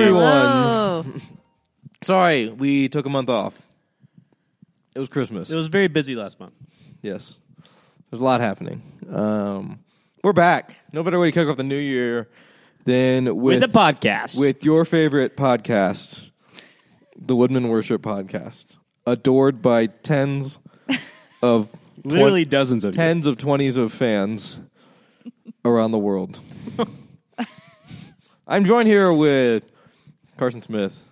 Everyone. Sorry, we took a month off. It was Christmas. It was very busy last month. yes, there's a lot happening. Um, we're back. No better way to kick off the new year than with, With, the podcast. with your favorite podcast, the Woodmen Worship Podcast, adored by tens of literally twen- dozens of you. tens of twenties of fans around the world. I'm joined here with Carson Smith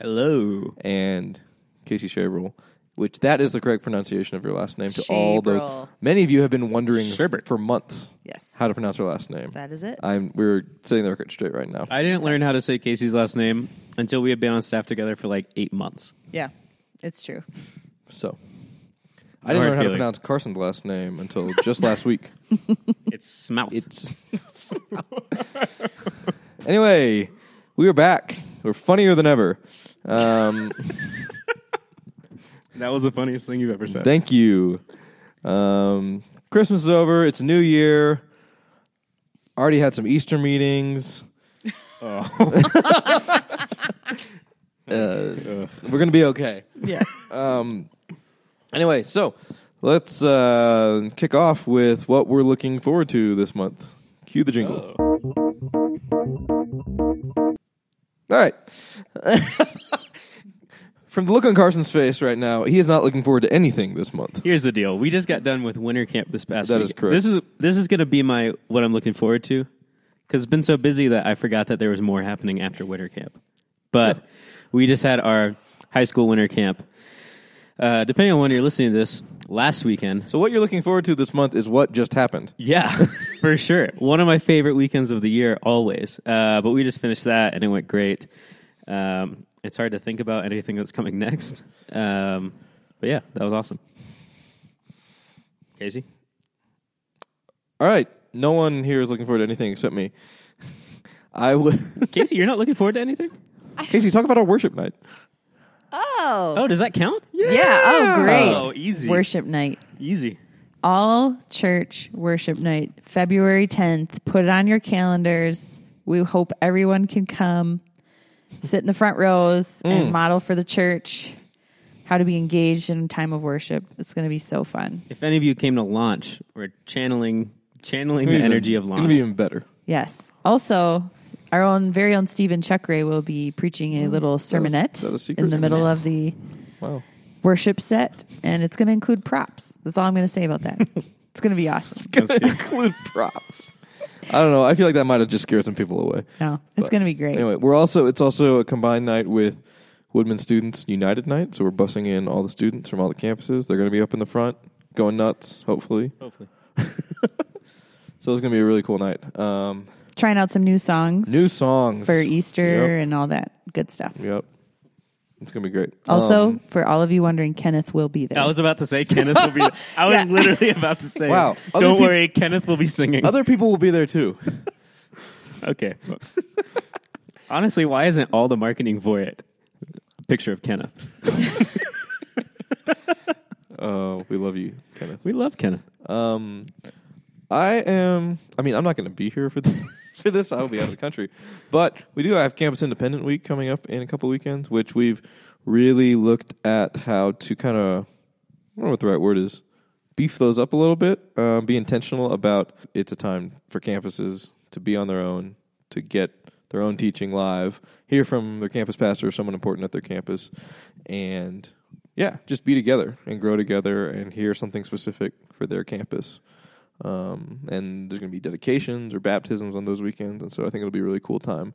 Hello. and Casey Shabrel, which that is the correct pronunciation of your last name to all those. Shabrel. Many of you have been wondering Sherbert. for months Yes. how to pronounce her last name. That is it. I'm we're setting the record straight right now. I didn't learn how to say Casey's last name until we had been on staff together for like eight months. yeah, it's true. So I didn't Hard learn how to feelings. pronounce Carson's last name until just last week. It's mouth. It's anyway. We are back. We're funnier than ever. Um, that was the funniest thing you've ever said. thank you. Um, Christmas is over. It's a new year. Already had some Easter meetings. oh. Uh, we're gonna be okay. Yeah. Um, anyway, so let's uh, kick off with what we're looking forward to this month. Cue the jingle. All right. From the look on Carson's face right now, he is not looking forward to anything this month. Here's the deal. We just got done with winter camp this past That week. is correct. This is this is going to be my what I'm looking forward to because it's been so busy that I forgot that there was more happening after winter camp. But we just had our high school winter camp. Uh, depending on when you're listening to this, last weekend. So, what you're looking forward to this month is what just happened. Yeah, for sure. One of my favorite weekends of the year, always. Uh, but we just finished that and it went great. Um, it's hard to think about anything that's coming next. Um, but yeah, that was awesome. Casey? All right. No one here is looking forward to anything except me. I would. Casey, you're not looking forward to anything? Casey, talk about our worship night. Oh. Oh, does that count? yeah. Oh, great. Oh, easy. Worship night. Easy. All church worship night, February 10th. Put it on your calendars. We hope everyone can come, sit in the front rows, mm. and model for the church how to be engaged in time of worship. It's going to be so fun. If any of you came to launch, we're channeling channeling the Gonna be energy even- of Gonna be even better. Yes. Also, our own very own Stephen Chuckray will be preaching a little sermonette that a in the middle of the Wow. worship set, and it's going to include props. That's all I'm going to say about that. it's going to be awesome. That's good. include props. I don't know. I feel like that might have just scared some people away. No, it's going to be great. Anyway, we're also it's also a combined night with Woodmen Students United Night. So we're bussing in all the students from all the campuses. They're going to be up in the front, going nuts. Hopefully, Hopefully. so it's going to be a really cool night. Um, Trying out some new songs new songs for Easter Yep. and all that good stuff. Yep, it's going to be great. Also, Um, for all of you wondering, Kenneth will be there. I was about to say Kenneth will be. I was Yeah. literally about to say. Wow. Other Don't peop- worry, Kenneth will be singing. other people will be there too. Okay. Honestly, why isn't all the marketing for it a picture of Kenneth? Oh, we love you, Kenneth. We love Kenneth. Um, I am. I mean, I'm not going to be here for this. For this, I will be out of the country, but we do have Campus Independent Week coming up in a couple weekends, which we've really looked at how to kind of. I don't know what the right word is. Beef those up a little bit. Um, be intentional about. It's a time for campuses to be on their own, to get their own teaching live, hear from their campus pastor or someone important at their campus, and yeah, just be together and grow together and hear something specific for their campus. Um, and there's going to be dedications or baptisms on those weekends, and so I think it'll be a really cool time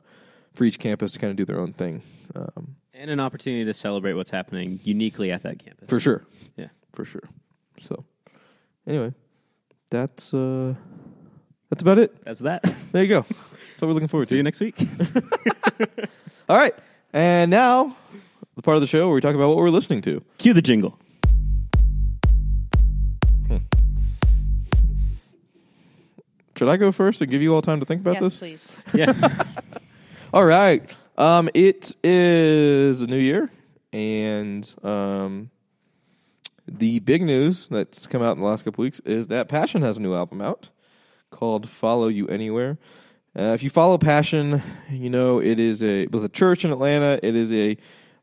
for each campus to kind of do their own thing. Um, And an opportunity to celebrate what's happening uniquely at that campus. for sure, Yeah. for sure. So, anyway, that's uh, that's about it. That's that. There you go. That's what we're looking forward See to. you next week. All right, and now the part of the show where we talk about what we're listening to. Cue the jingle. Should I go first and give you all time to think about yes, this? please. Yeah. All right. Um, it is a new year, and um, the big news that's come out in the last couple weeks is that Passion has a new album out called "Follow You Anywhere." Uh, if you follow Passion, you know it is a it was a church in Atlanta. It is a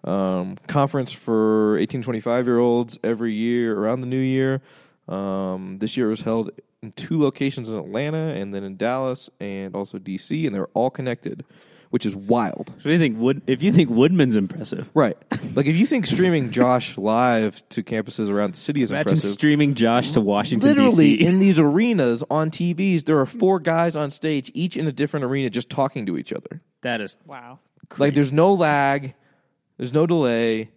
um, conference for 18 25 year olds every year around the new year. Um, this year it was held in two locations in Atlanta and then in Dallas and also DC, and they're all connected, which is wild. What do you think? Wood, if you think Woodmen's impressive, Right. like if you think streaming Josh live to campuses around the city is imagine impressive. streaming Josh to Washington Literally D.C. in these arenas on TVs, there are four guys on stage, each in a different arena, just talking to each other. that is Wow. Like there's no lag, there's no delay.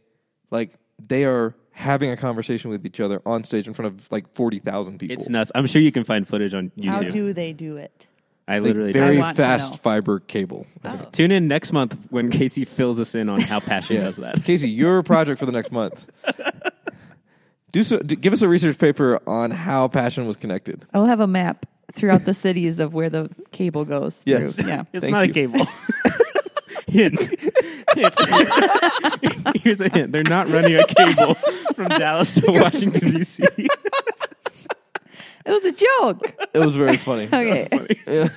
Like they are having a conversation with each other on stage in front of like forty thousand people. it's nuts. I'm sure you can find footage on YouTube. How do they do it? I Like, literally very I want to fast fiber cable. I think. tune in next month when Casey fills us in on how Passion does that. Casey, your project for the next month. Do so. Do, give us a research paper on how passion was connected. I'll have a map throughout the cities of where the cable goes. Through. Yes. Yeah. It's Thank not you. a cable. hint. Hint. Here's a hint. They're not running a cable from Dallas to Washington D.C. It was a joke. It was very funny. Okay. Yeah.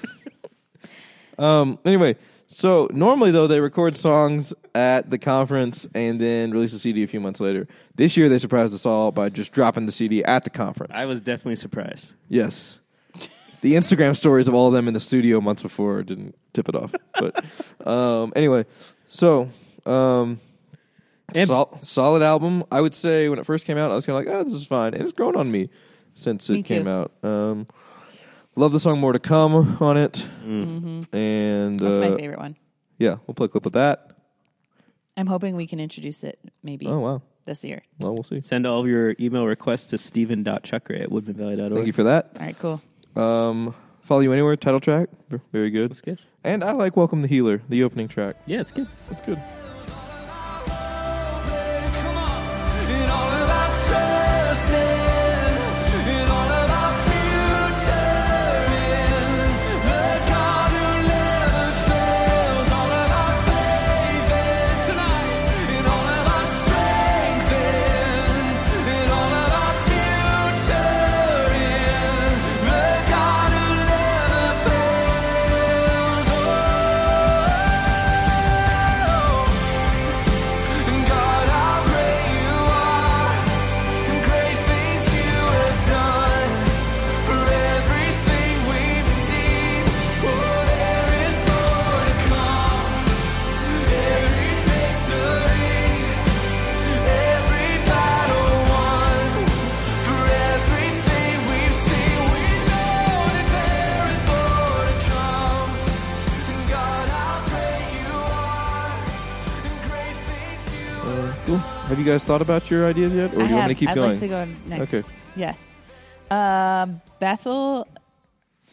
um. Anyway, so normally though they record songs at the conference and then release a CD a few months later. This year they surprised us all by just dropping the CD at the conference. I was definitely surprised. yes. The Instagram stories of all of them in the studio months before didn't tip it off. But um, anyway, so um, And- sol- solid album. I would say when it first came out, I was kind of like, "Oh, this is fine," and it's grown on me since it Me too. came out. Um, love the song "More to Come" on it, Mm. and That's uh, my favorite one. Yeah, we'll play a clip of that. I'm hoping we can introduce it maybe Oh wow, this year. well we'll see. Send all of your email requests to steven.chuckray at woodmenvalley.org. Thank you for that. All right, cool. Um, follow you anywhere. Title track, very good. That's good. And I like "Welcome the Healer," the opening track. Yeah, it's good. That's good. Cool. Have you guys thought about your ideas yet, or do I you want have, me to keep I'd going? like to go next. Okay. Yes. Um, Bethel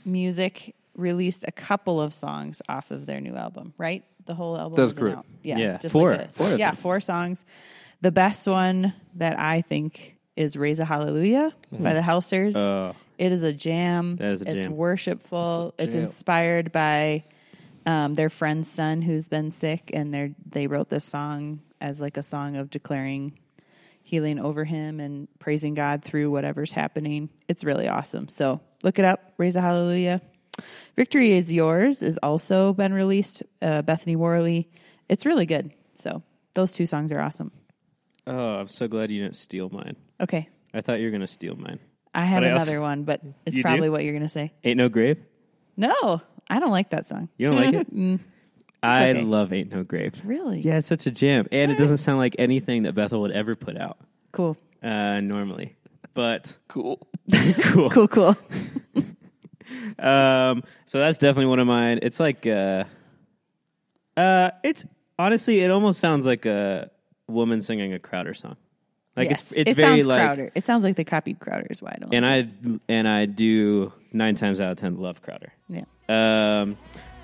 Music released a couple of songs off of their new album, right? The whole album. That's isn't correct. out. Yeah, Yeah, just four. Like a- Four, I yeah, think. four songs. The best one that I think is "Raise a Hallelujah" by the Helsers. Uh, It is a jam. That is a it's jam. worshipful. It's, jam. inspired by um, their friend's son who's been sick, and they they wrote this song as like a song of declaring healing over him and praising God through whatever's happening. It's really awesome. So look it up. Raise a hallelujah. Victory is yours is also been released. Uh, Bethany Wohrle. It's really good. So those two songs are awesome. oh, I'm so glad you didn't steal mine. Okay. I thought you were going to steal mine. I have But I also- another one, but it's You do? probably what you're going to say. Ain't No Grave? No, I don't like that song. You don't like it? Mm, I okay. love Ain't No Grave. really? Yeah, it's such a jam. And it doesn't sound like anything that Bethel would ever put out Cool. uh, normally. But cool. cool. Cool, cool. Um, so that's definitely one of mine. It's like, uh, uh, it's honestly, it almost sounds like a woman singing a Crowder song. Like yes. it's it's it very sounds like, Crowder. It sounds like they copied Crowder is why I don't and like I and I do nine times out of ten love Crowder. Yeah. Um,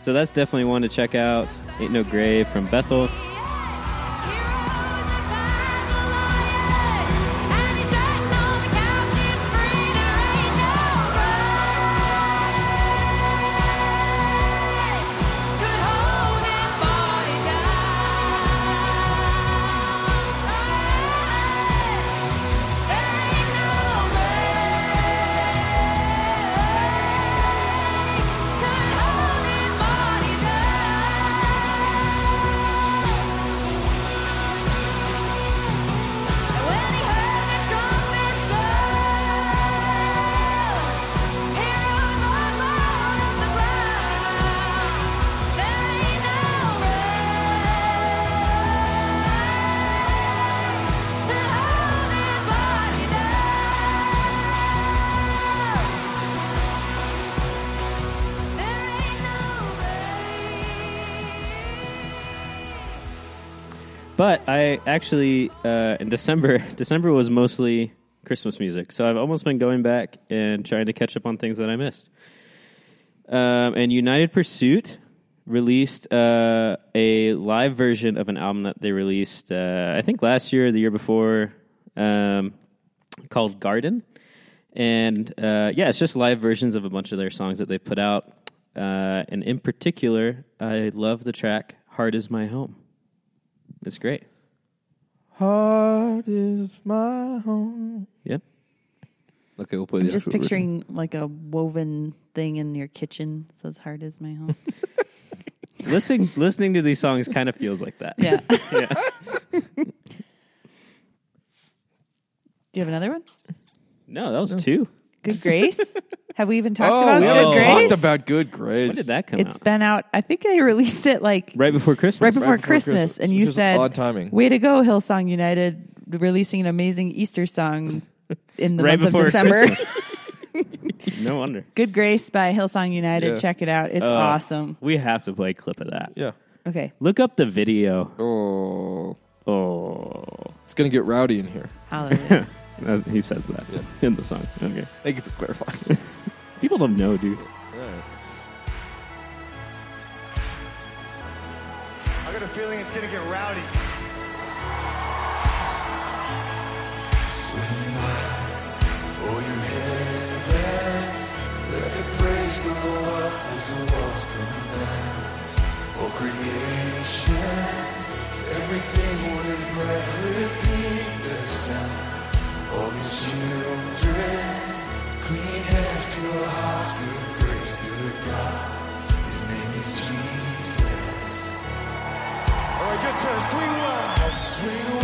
so that's definitely one to check out. Ain't no grave from Bethel. But I actually uh, in December December was mostly Christmas music, so I've almost been going back and trying to catch up on things that I missed. Um, and United Pursuit released uh, a live version of an album that they released, uh, I think last year or the year before, um, called Garden. And uh, yeah, it's just live versions of a bunch of their songs that they've put out. Uh, and in particular, I love the track "Heart Is My Home." It's great. Heart is my home. Yep. Okay, we'll play I'm the just actual version. picturing like a woven thing in your kitchen. It says "Heart is my home." listening listening to these songs kind of feels like that. yeah. Yeah. Do you have another one? No, that was two. Good Grace. Have we even talked Oh, about we Good haven't Grace? talked about Good Grace. When did that come It's out? been out. I think they released it like Right before Christmas. right before, before Christmas, Christmas, and you is said, odd timing. "Way to go, Hillsong United, releasing an amazing Easter song in the Right month of before December." No wonder. Good Grace by Hillsong United. Yeah. Check it out. It's Oh, awesome. We have to play a clip of that. Yeah. Okay, Look up the video. Oh, Oh, it's gonna get rowdy in here. hallelujah. Uh, he says that Yeah. in the song. Okay, Thank you for clarifying. people don't know, dude. I got a feeling it's gonna get rowdy. to swing wild. Swing wild.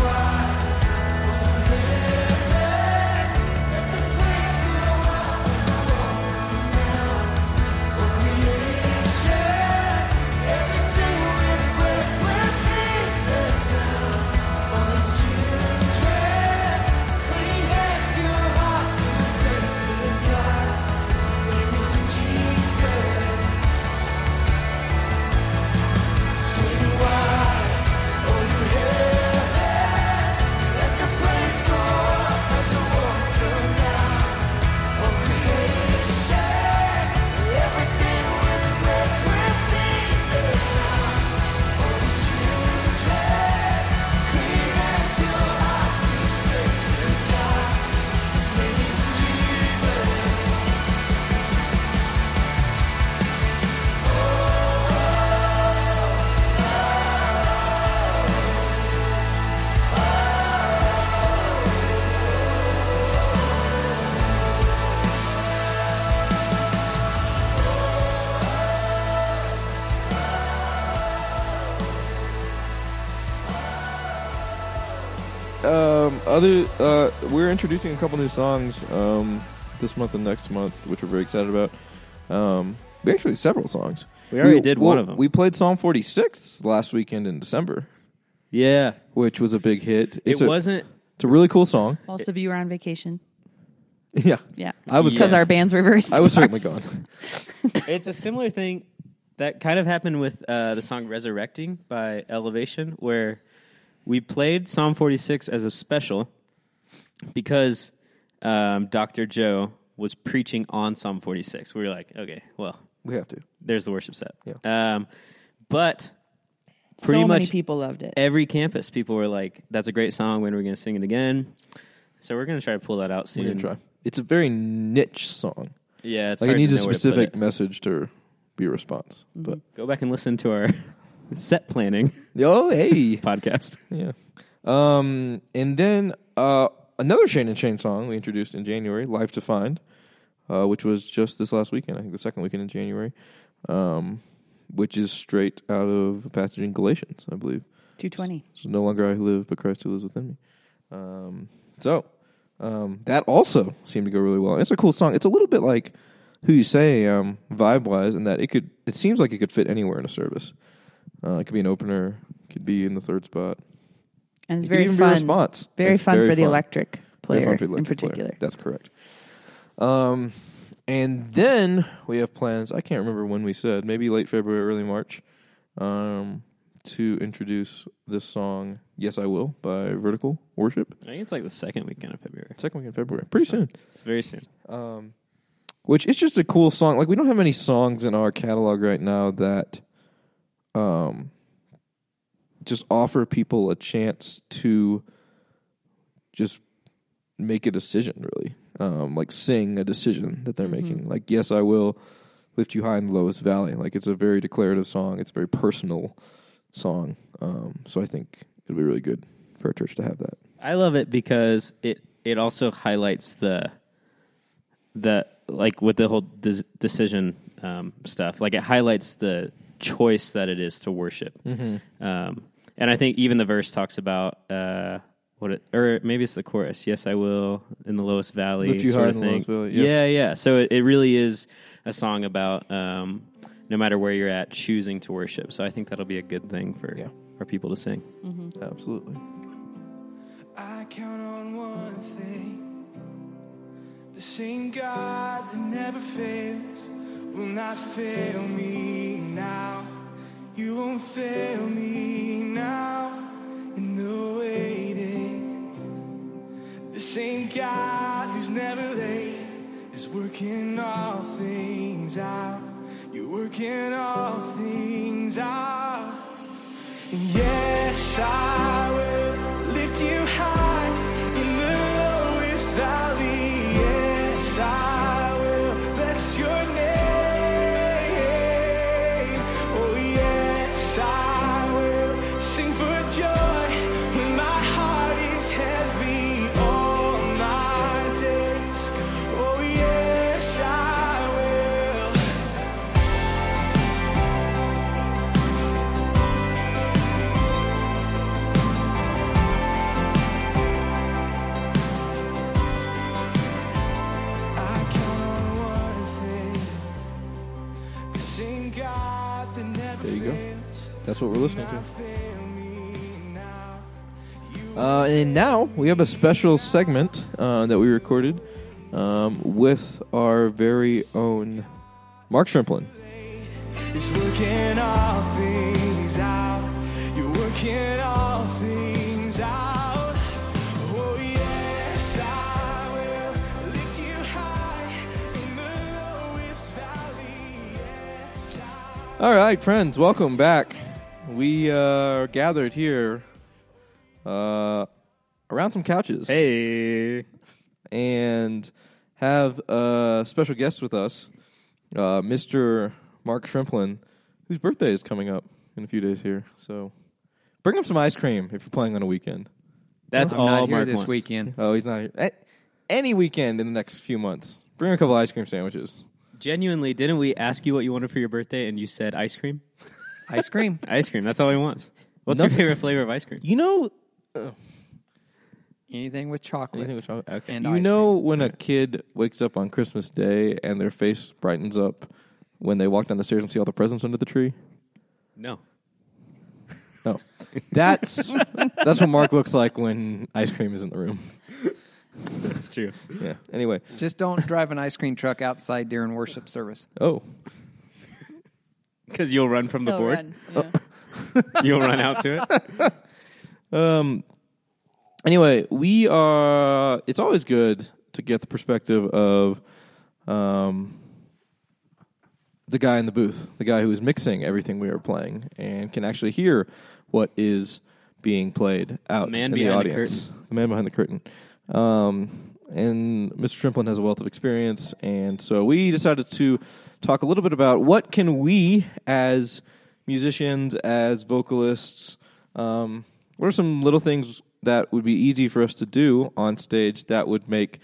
Other, uh, we're introducing a couple new songs um, this month and next month, which we're very excited about. Um, we actually several songs. We already did one of them. We played Psalm 46 last weekend in December, Yeah, which was a big hit. it a, wasn't. It's a really cool song. Most of you were on vacation. yeah, Yeah, I was because Yeah. our bands were very. I was certainly sparse. gone. It's a similar thing that kind of happened with uh, the song "Resurrecting" by Elevation, where we played Psalm 46 as a special because um, Dr. Joe was preaching on Psalm 46. We were like, okay, well, We have to. there's the worship set. Yeah. Um, but pretty so much many people loved it. every campus, people were like, "That's a great song. When are we going to sing it again?" So we're going to try to pull that out soon. We're gonna try. It's a very niche song. Yeah, it's Like it needs to a know where to specific message to be a response. But Go back and listen to our set planning oh, hey, podcast. yeah. Um, and then uh, another Shane and Shane song we introduced in January, "Life to Find," uh, which was just this last weekend. I think the second weekend in January, um, which is straight out of a passage in Galatians, I believe. Two twenty. So no longer I who live, but Christ who lives within me. Um, so um, that also seemed to go really well. It's a cool song. It's a little bit like who you say um, vibe wise, in that it could. It seems like it could fit anywhere in a service. Uh, it could be an opener. Could be in the third spot. And it's It very even be a fun. response. Very It's fun very for the fun. electric player fun for the in electric player. particular. That's correct. Um, and then we have plans. I can't remember when we said. Maybe late February, early March, um, to introduce this song, Yes I Will, by Vertical Worship. I think it's like the second weekend of February. Second week in February. Pretty soon. It's very soon. Um, which it's just a cool song. Like we don't have any songs in our catalog right now that um just offer people a chance to just make a decision really. Um like sing a decision that they're making. Like yes I will lift you high in the lowest valley. Like it's a very declarative song. It's a very personal song. Um so I think it'll be really good for a church to have that. I love it because it it also highlights the the like with the whole des- decision um, stuff. Like it highlights the choice that it is to worship. Mm-hmm. Um, and I think even the verse talks about uh, what it or maybe it's the chorus. Yes, I will in the lowest valley. Lift you sort high of in the thing. lowest valley, yeah. Yeah, yeah. So it, it really is a song about um, no matter where you're at, choosing to worship. So I think that'll be a good thing for Yeah. for people to sing. Absolutely. I count on one thing The same God that never fails Will not fail me now. You won't fail me now. In the waiting. The same God who's never late Is working all things out. You're working all things out. And yes, I That's what we're listening to. fail me now. You Uh, and now we have a special segment uh, that we recorded um, with our very own Mark Shrimplin. is working all things out. You're working all things out. Oh yes, I will lift you high in the lowest valley. Yes, I All right, friends, welcome back. We uh, are gathered here uh, around some couches Hey. and have a special guest with us, uh, Mr. Mark Shrimplin, whose birthday is coming up in a few days here. So bring him some ice cream if you're playing on a weekend. That's I'm all not here Mark this wants. weekend. Oh, he's not here. A- Any weekend in the next few months. Bring a couple ice cream sandwiches. Genuinely, didn't we ask you what you wanted for your birthday and you said ice cream? Ice cream. Ice cream. That's all he wants. What's Nothing. your favorite flavor of ice cream? You know, uh, Anything with chocolate. anything with chocolate? Okay. And you ice know when a kid wakes up on Christmas Day and their face brightens up when they walk down the stairs and see all the presents under the tree? No. No, that's that's what Mark looks like when ice cream is in the room. That's true. Yeah. Anyway, Just don't drive an ice cream truck outside during worship service. oh, Because you'll run from the They'll board. run, yeah. You'll run out to it. Um. Anyway, we are. It's always good to get the perspective of, um, the guy in the booth, the guy who is mixing everything we are playing, and can actually hear what is being played out Man in the behind the audience. The man behind the curtain. Um, and Mr. Shrimplin has a wealth of experience, and so we decided to talk a little bit about what can we, as musicians, as vocalists, um, what are some little things that would be easy for us to do on stage that would make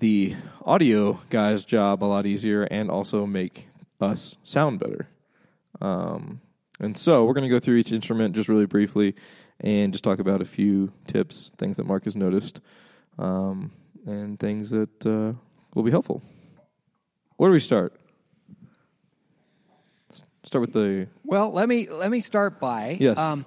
the audio guy's job a lot easier and also make us sound better. Um, and so we're going to go through each instrument just really briefly and just talk about a few tips, things that Mark has noticed, um, and things that uh, will be helpful. Where do we start? Start with the Well, let me let me start by Yes. Um,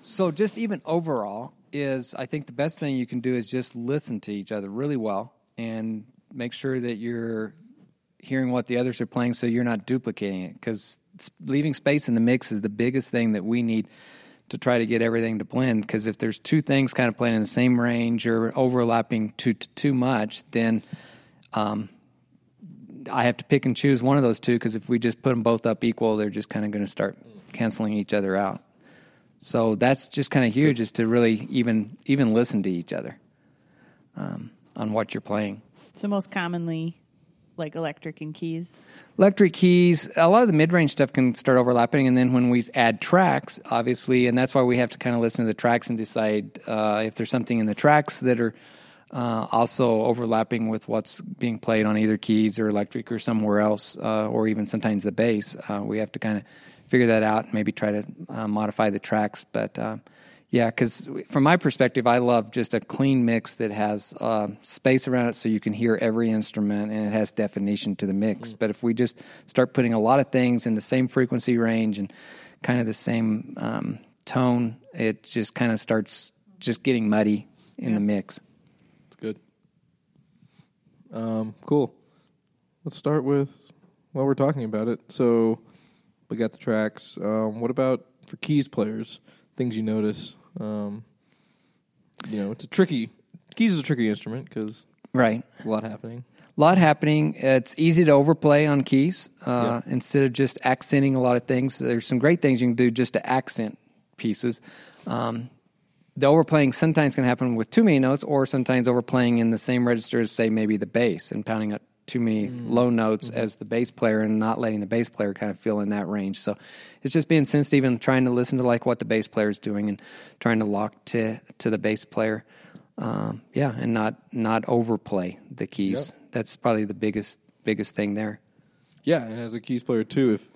so just even overall is I think the best thing you can do is just listen to each other really well and make sure that you're hearing what the others are playing so you're not duplicating it because leaving space in the mix is the biggest thing that we need to try to get everything to blend. Because if there's two things kind of playing in the same range or overlapping too too much, then um, I have to pick and choose one of those two. Because if we just put them both up equal, they're just kind of going to start canceling each other out. So that's just kind of huge, is to really even even listen to each other um, on what you're playing. So most commonly, like electric and keys. electric keys a lot of the mid-range stuff can start overlapping and then when we add tracks obviously and that's why we have to kind of listen to the tracks and decide uh, if there's something in the tracks that are uh, also overlapping with what's being played on either keys or electric or somewhere else uh, or even sometimes the bass uh, we have to kind of figure that out and maybe try to uh, modify the tracks but uh, yeah, because from my perspective, I love just a clean mix that has uh, space around it so you can hear every instrument and it has definition to the mix. But if we just start putting a lot of things in the same frequency range and kind of the same um, tone, it just kind of starts just getting muddy in the mix. Um, cool. Let's start with while we're talking about it. So we got the tracks. Um, what about for keys players? Things you notice. Um, you know, it's a tricky. Keys is a tricky instrument because Right. a lot happening. A lot happening. It's easy to overplay on keys uh, instead of just accenting a lot of things. There's some great things you can do just to accent pieces. Um, the overplaying sometimes can happen with too many notes, or sometimes overplaying in the same register as, say, maybe the bass and pounding up too many low notes as the bass player and not letting the bass player kind of feel in that range. So it's just being sensitive and trying to listen to like what the bass player is doing and trying to lock to to the bass player. Um, yeah, and not not overplay the keys. That's probably the biggest biggest thing there. Yeah, and as a keys player too, if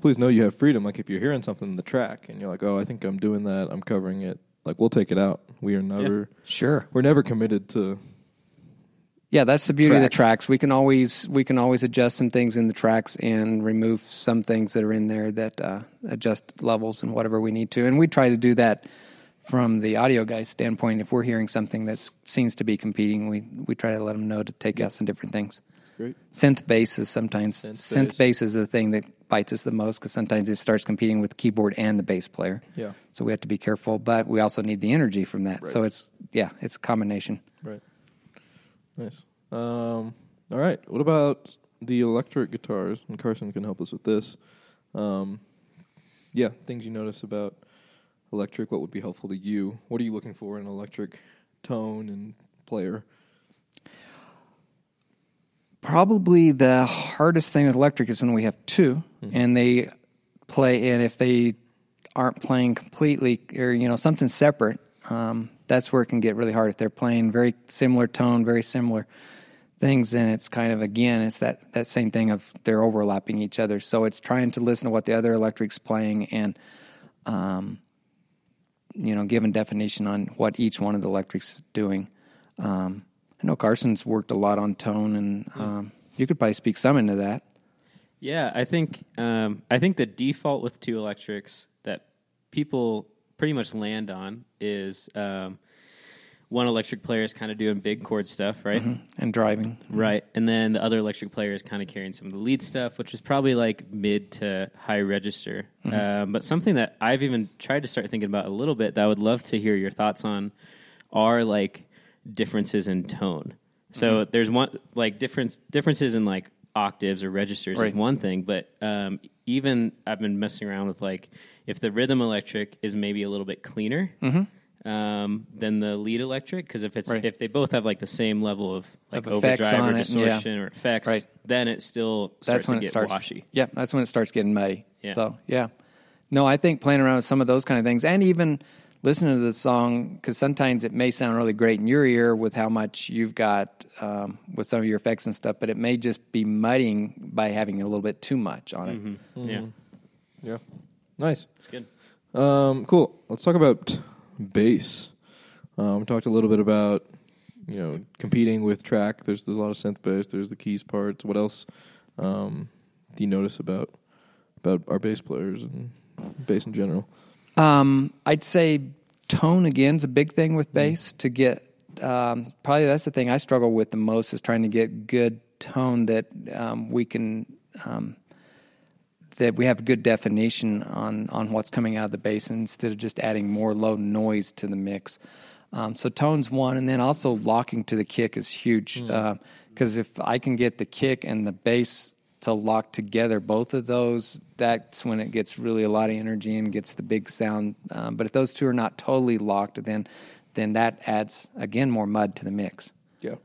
please know you have freedom. Like if you're hearing something in the track and you're like, "Oh, I think I'm doing that. I'm covering it." Like we'll take it out. We are never. Sure. We're never committed to. Yeah, that's the beauty of the tracks. We can always we can always adjust some things in the tracks and remove some things that are in there that uh, adjust levels and whatever we need to. And we try to do that from the audio guy's standpoint. If we're hearing something that seems to be competing, we we try to let them know to take out some different things. Great. Synth bass is sometimes Synth synth, bass. bass is the thing that bites us the most because sometimes it starts competing with the keyboard and the bass player. Yeah. So we have to be careful, but we also need the energy from that. Right. So it's yeah, it's a combination. Right. Nice. Um, all right. What about the electric guitars? And Carson can help us with this. Um, yeah, things you notice about electric. What would be helpful to you? What are you looking for in an electric tone and player? Probably the hardest thing with electric is when we have 2 and they play, and if they aren't playing completely or you know something separate, um, that's where it can get really hard. If they're playing very similar tone, very similar things, then it's kind of again it's that that same thing of they're overlapping each other. So it's trying to listen to what the other electric's playing and um, you know giving definition on what each one of the electrics is doing. Um, I know Carson's worked a lot on tone, and um, you could probably speak some into that. Yeah, I think um, I think the default with two electrics that people pretty much land on is um, one electric player is kind of doing big chord stuff, right? And driving, Right, and then the other electric player is kind of carrying some of the lead stuff, which is probably like mid to high register. Um, but something that I've even tried to start thinking about a little bit that I would love to hear your thoughts on are like differences in tone. So there's one like difference differences in like octaves or registers Right. is one thing, but um, even I've been messing around with like if the rhythm electric is maybe a little bit cleaner. Um, than the lead electric because if it's Right. if they both have like the same level of like Of overdrive or it, yeah. distortion or effects, Right. then it still starts that's when to it starts. washy. Yeah, that's when it starts getting muddy. Yeah. So yeah, no, I think playing around with some of those kind of things, and even listening to the song because sometimes it may sound really great in your ear with how much you've got um, with some of your effects and stuff, but it may just be muddying by having a little bit too much on it. Mm-hmm. Yeah, Yeah. Nice. it's good. Um, cool. Let's talk about bass. Um, we talked a little bit about you know competing with track. There's there's a lot of synth bass. There's the keys parts. What else um, do you notice about about our bass players and bass in general? Um, I'd say tone again is a big thing with bass to get. Um, probably that's the thing I struggle with the most is trying to get good tone that um, we can um, that we have good definition on on what's coming out of the bass instead of just adding more low noise to the mix. Um, so tones one, and then also locking to the kick is huge because if I can get the kick and the bass to lock together, both of those, that's when it gets really a lot of energy and gets the big sound. Um, but if those two are not totally locked, then then that adds again more mud to the mix. Yeah.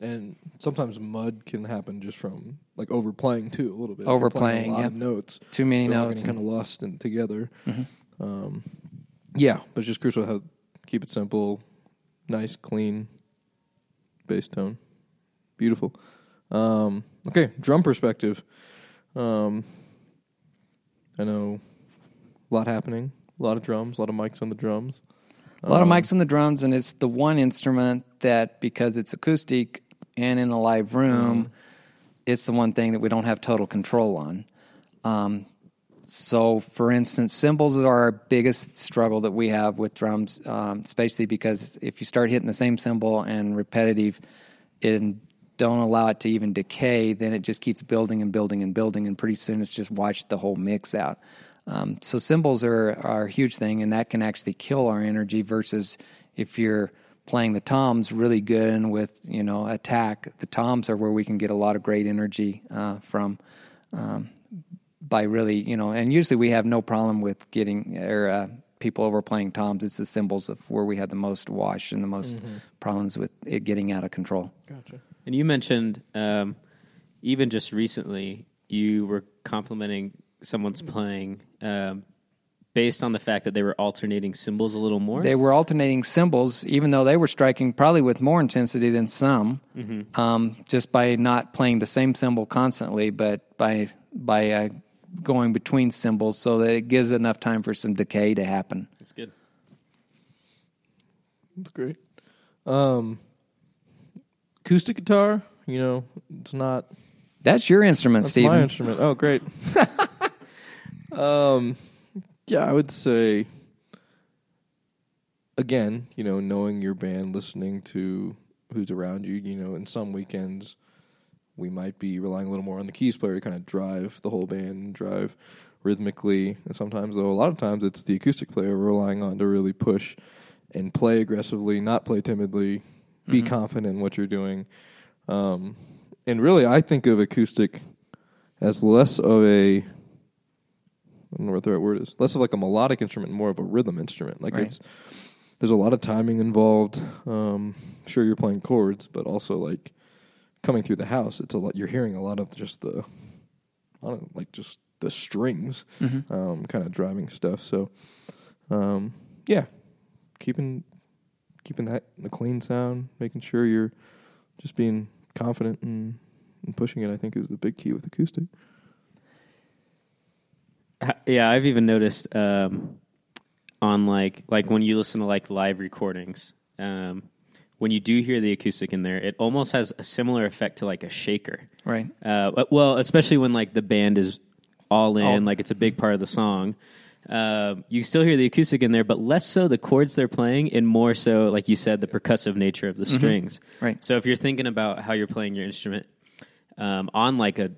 And sometimes mud can happen just from like overplaying too a little bit. Overplaying, a lot yeah. of notes, Too many notes kind of and- Mm-hmm. lost in together. Um, yeah, but it's just crucial how keep it simple, nice, clean bass tone, beautiful. Um, okay, drum perspective. Um, I know a lot happening, a lot of drums, a lot of mics on the drums. A lot of Um, mics on the drums, and it's the one instrument that, because it's acoustic and in a live room, it's the one thing that we don't have total control on. Um, so, for instance, cymbals are our biggest struggle that we have with drums, um, especially because if you start hitting the same cymbal and repetitive and don't allow it to even decay, then it just keeps building and building and building, and pretty soon it's just washed the whole mix out. Um, so cymbals are, are a huge thing, and that can actually kill our energy. Versus if you're playing the toms really good and with you know attack, the toms are where we can get a lot of great energy uh, from. Um, by really, you know, and usually we have no problem with getting or uh, people over playing toms. It's the cymbals of where we had the most wash and the most problems with it getting out of control. Gotcha. And you mentioned um, even just recently you were complimenting someone's playing um, based on the fact that they were alternating cymbals a little more. They were alternating cymbals, even though they were striking probably with more intensity than some, um, just by not playing the same cymbal constantly, but by by uh, going between cymbals so that it gives enough time for some decay to happen. That's good. That's great. Um, acoustic guitar, you know, it's not That's your instrument, That's Stephen. my instrument. Oh, great. um, yeah, I would say again, you know, knowing your band, listening to who's around you. You know, in some weekends we might be relying a little more on the keys player to kind of drive the whole band, and drive rhythmically. And sometimes, though, a lot of times it's the acoustic player we're relying on to really push and play aggressively, not play timidly, be confident in what you're doing. Um, and really, I think of acoustic as less of a I don't know what the right word is. Less of like a melodic instrument, more of a rhythm instrument. Like Right. it's there's a lot of timing involved. Um, sure, you're playing chords, but also like coming through the house, it's a lot. You're hearing a lot of just the, I don't know, like just the strings, um, kind of driving stuff. So, um, yeah, keeping keeping that a clean sound, making sure you're just being confident and, and pushing it. I think is the big key with acoustic. Yeah, I've even noticed um, on like like when you listen to like live recordings, um, when you do hear the acoustic in there, it almost has a similar effect to like a shaker. Right. Uh, well, especially when like the band is all in, All- like it's a big part of the song. Uh, you still hear the acoustic in there, but less so the chords they're playing, and more so, like you said, the percussive nature of the strings. Right. So if you're thinking about how you're playing your instrument um, on like a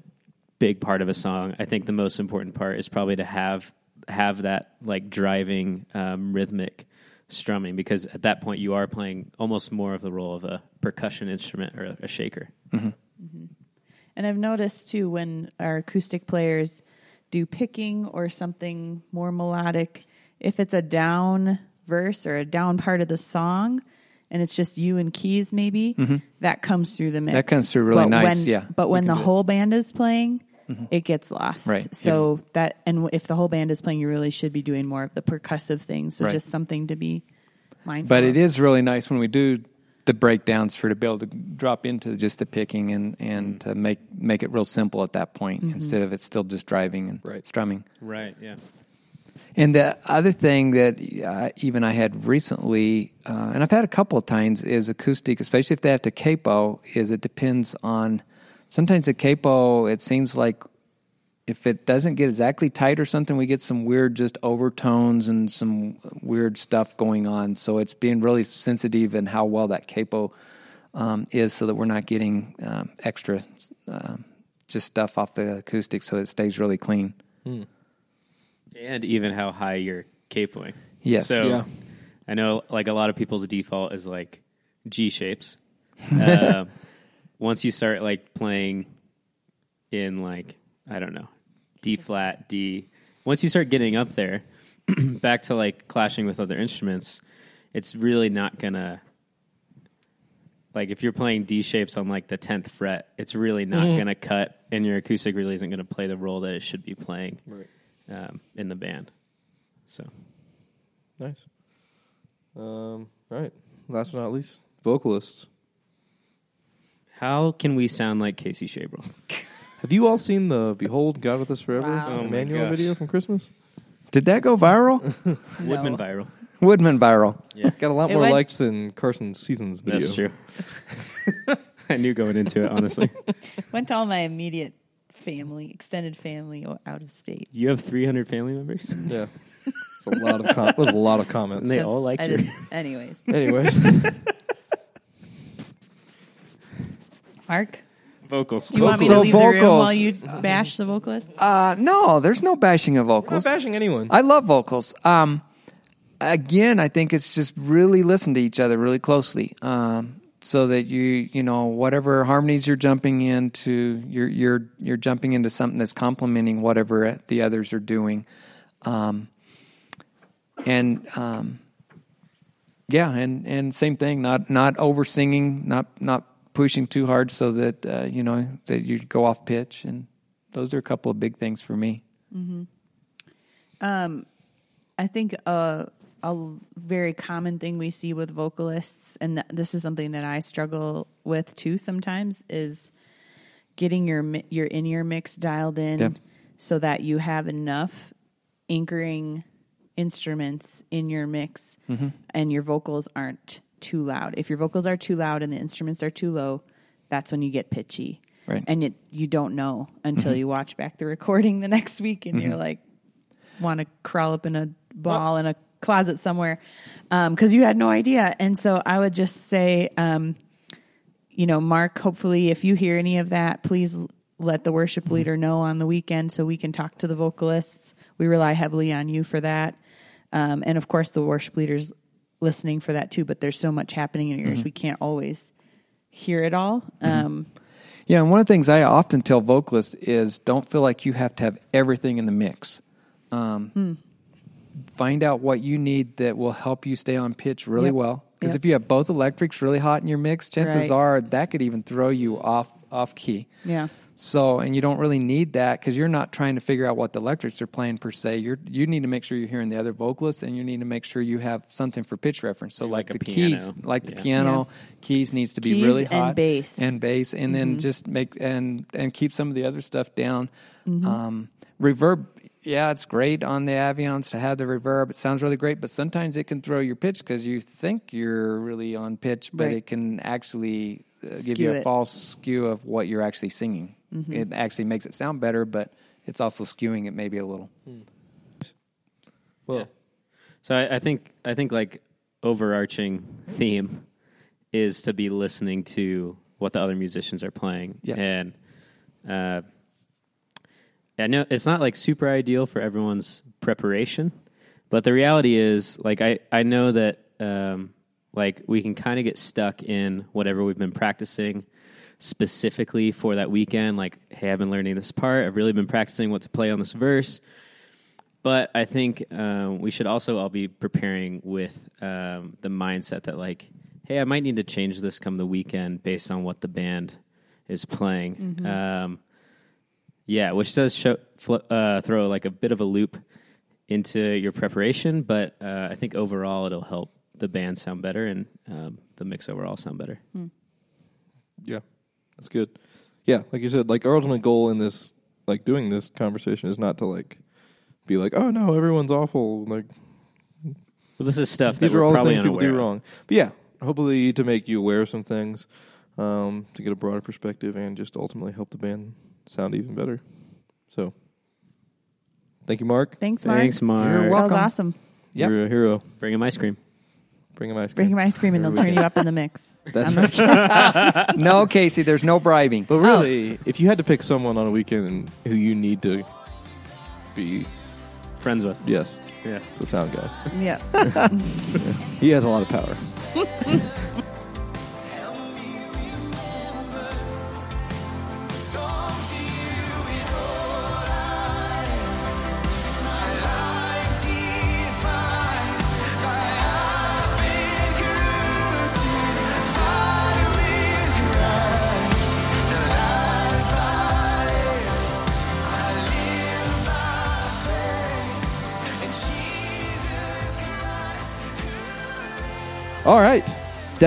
big part of a song, I think the most important part is probably to have have that like driving um, rhythmic strumming because at that point you are playing almost more of the role of a percussion instrument or a shaker. And I've noticed too when our acoustic players do picking or something more melodic, if it's a down verse or a down part of the song and it's just you and keys maybe, that comes through the mix. Mm-hmm. That comes through really But nice, when- yeah. But when the whole band is playing, it gets lost. Right. So that and if the whole band is playing, you really should be doing more of the percussive things. So Right. just something to be mindful. But of. it is really nice when we do the breakdowns for to be able to drop into just the picking and and to make make it real simple at that point instead of it still just driving and Right. strumming. Right. Yeah. And the other thing that uh, even I had recently, uh, and I've had a couple of times, is acoustic, especially if they have to capo, is it depends on. Sometimes the capo, it seems like if it doesn't get exactly tight or something, we get some weird just overtones and some weird stuff going on. So it's being really sensitive in how well that capo um, is, so that we're not getting um, extra um, just stuff off the acoustic so it stays really clean. and even how high you're capoing. Yes. So Yeah. I know like a lot of people's default is like G shapes. uh, once you start like playing in like I don't know D flat D, once you start getting up there, back to like clashing with other instruments, it's really not gonna. Like if you're playing D shapes on like the tenth fret, it's really not gonna cut, and your acoustic really isn't gonna play the role that it should be playing Right. um, in the band. So Nice. Um, all right. Last but not least, vocalists. How can we sound like Casey Shabrel? Have you all seen the "Behold God with Us Forever" Wow. Um, oh my Emmanuel gosh. video from Christmas? Did that go viral? Woodmen viral. Woodmen viral. Yeah. Got a lot It more went- likes than Carson Season's video. That's true. I knew going into it, honestly. Went to all my immediate family, extended family o- out of state. You have 300 family members? Yeah, it's a lot of com- there's a lot of comments. They That's- all liked I your- didn't- Anyways, Anyways, Mark, Vocals. do you want me So to leave the room vocals. while you bash the vocalist? Uh, no, there's no bashing of I'm not vocals. bashing anyone. I love vocals. Um, again, I think it's just really listen to each other really closely, um, so that you you know whatever harmonies you're jumping into, you're you're you're jumping into something that's complementing whatever the others are doing, um, and um, yeah, and and same thing, not not over singing, not not pushing too hard, so that uh, you know that you go off pitch, and those are a couple of big things for me. Mm-hmm. Um, I think a a very common thing we see with vocalists, and th- this is something that I struggle with too sometimes, is getting your mi- your in ear mix dialed in Yep. so that you have enough anchoring instruments in your mix, mm-hmm. and your vocals aren't too loud. If your vocals are too loud and the instruments are too low, that's when you get pitchy. Right. And it, you don't know until you watch back the recording the next week and you're like, want to crawl up in a ball in a closet somewhere because you had no idea. And so I would just say, um, you know, Mark, hopefully, if you hear any of that, please let the worship leader know on the weekend so we can talk to the vocalists. We rely heavily on you for that. Um, and of course, the worship leaders listening for that too, but there's so much happening in your ears, we can't always hear it all. Um, Yeah, and one of the things I often tell vocalists is don't feel like you have to have everything in the mix. Um, Find out what you need that will help you stay on pitch really Yep. well. Because Yep. if you have both electrics really hot in your mix, chances Right. are that could even throw you off off key. yeah. So, and you don't really need that because you're not trying to figure out what the electrics are playing per se. You're you need to make sure you're hearing the other vocalists, and you need to make sure you have something for pitch reference. So, like, Like a the keys, piano. like the Yeah. piano keys needs to be Keys really and hot bass. and bass, and then just make and and keep some of the other stuff down. Mm-hmm. Um, reverb, yeah, it's great on the Avioms to have the reverb. It sounds really great, but sometimes it can throw your pitch because you think you're really on pitch, but Right. it can actually uh, give Skew you a it. false skew of what you're actually singing. Mm-hmm. It actually makes it sound better, but it's also skewing it maybe a little. well, So I, I think I think like overarching theme is to be listening to what the other musicians are playing, Yeah. and uh, I know it's not like super ideal for everyone's preparation, but the reality is like I I know that um, like we can kind of get stuck in whatever we've been practicing specifically for that weekend. Like, hey, I've been learning this part. I've really been practicing what to play on this verse. But I think um, we should also all be preparing with um, the mindset that, like, hey, I might need to change this come the weekend based on what the band is playing. Um, yeah, which does show, fl- uh, throw like a bit of a loop into your preparation, but uh, I think overall it'll help the band sound better and um, the mix overall sound better. yeah, that's good. Yeah, like you said, like our ultimate goal in this, like doing this conversation, is not to like be like, oh no, everyone's awful. Like Well, this is stuff these that are we're all probably things people do of. wrong. But yeah, hopefully to make you aware of some things, um, to get a broader perspective, and just ultimately help the band sound even better. So, thank you, Mark. Thanks, Mark. Thanks, Mark. You're That was welcome. awesome. Yep. You're a hero. Bring him ice cream. Bring him ice cream. Bring him ice cream and they'll turn you up in the mix. That's I'm not. No, Casey, there's no bribing. But really, oh. if you had to pick someone on a weekend who you need to be, Friends with. yes, Yeah. it's the sound guy. yeah. He has a lot of power.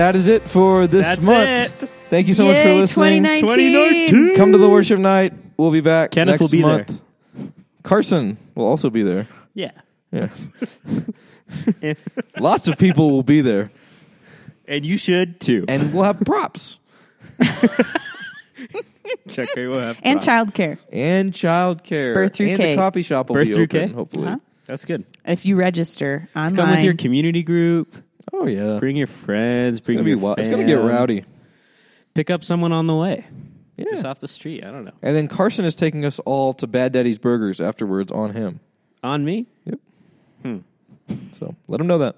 That is it for this That's month. it. Thank you so much for listening. 2019. Come to the worship night. We'll be back. Kenneth next will be there. Carson will also be there. Yeah. Yeah, lots of people will be there, And you should too. and we'll have props Check we will have And props. childcare. and childcare. Birth through and K. the coffee shop will Birth be through open. K? Hopefully. Huh? That's good. If you register online. Come with your community group. Oh yeah, Bring your friends. it's Bring gonna be your wi- it's gonna get fam. rowdy. Pick up someone on the way. Yeah. Just off the street. I don't know. And then Carson is taking us all to Bad Daddy's Burgers afterwards on him. On me. Yep. Hmm. So let him know that.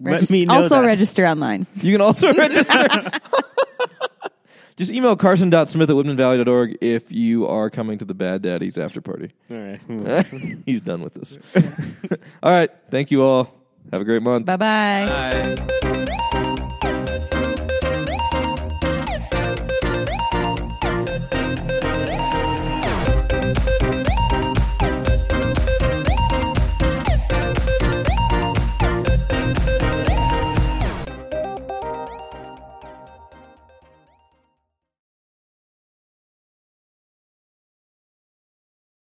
Let me know also that. register online. You can also register. Just email carson.smith at woodmenvalley.org if you are coming to the Bad Daddy's after party. All right. He's done with this. all right. Thank you all. Have a great month. Bye bye. Bye.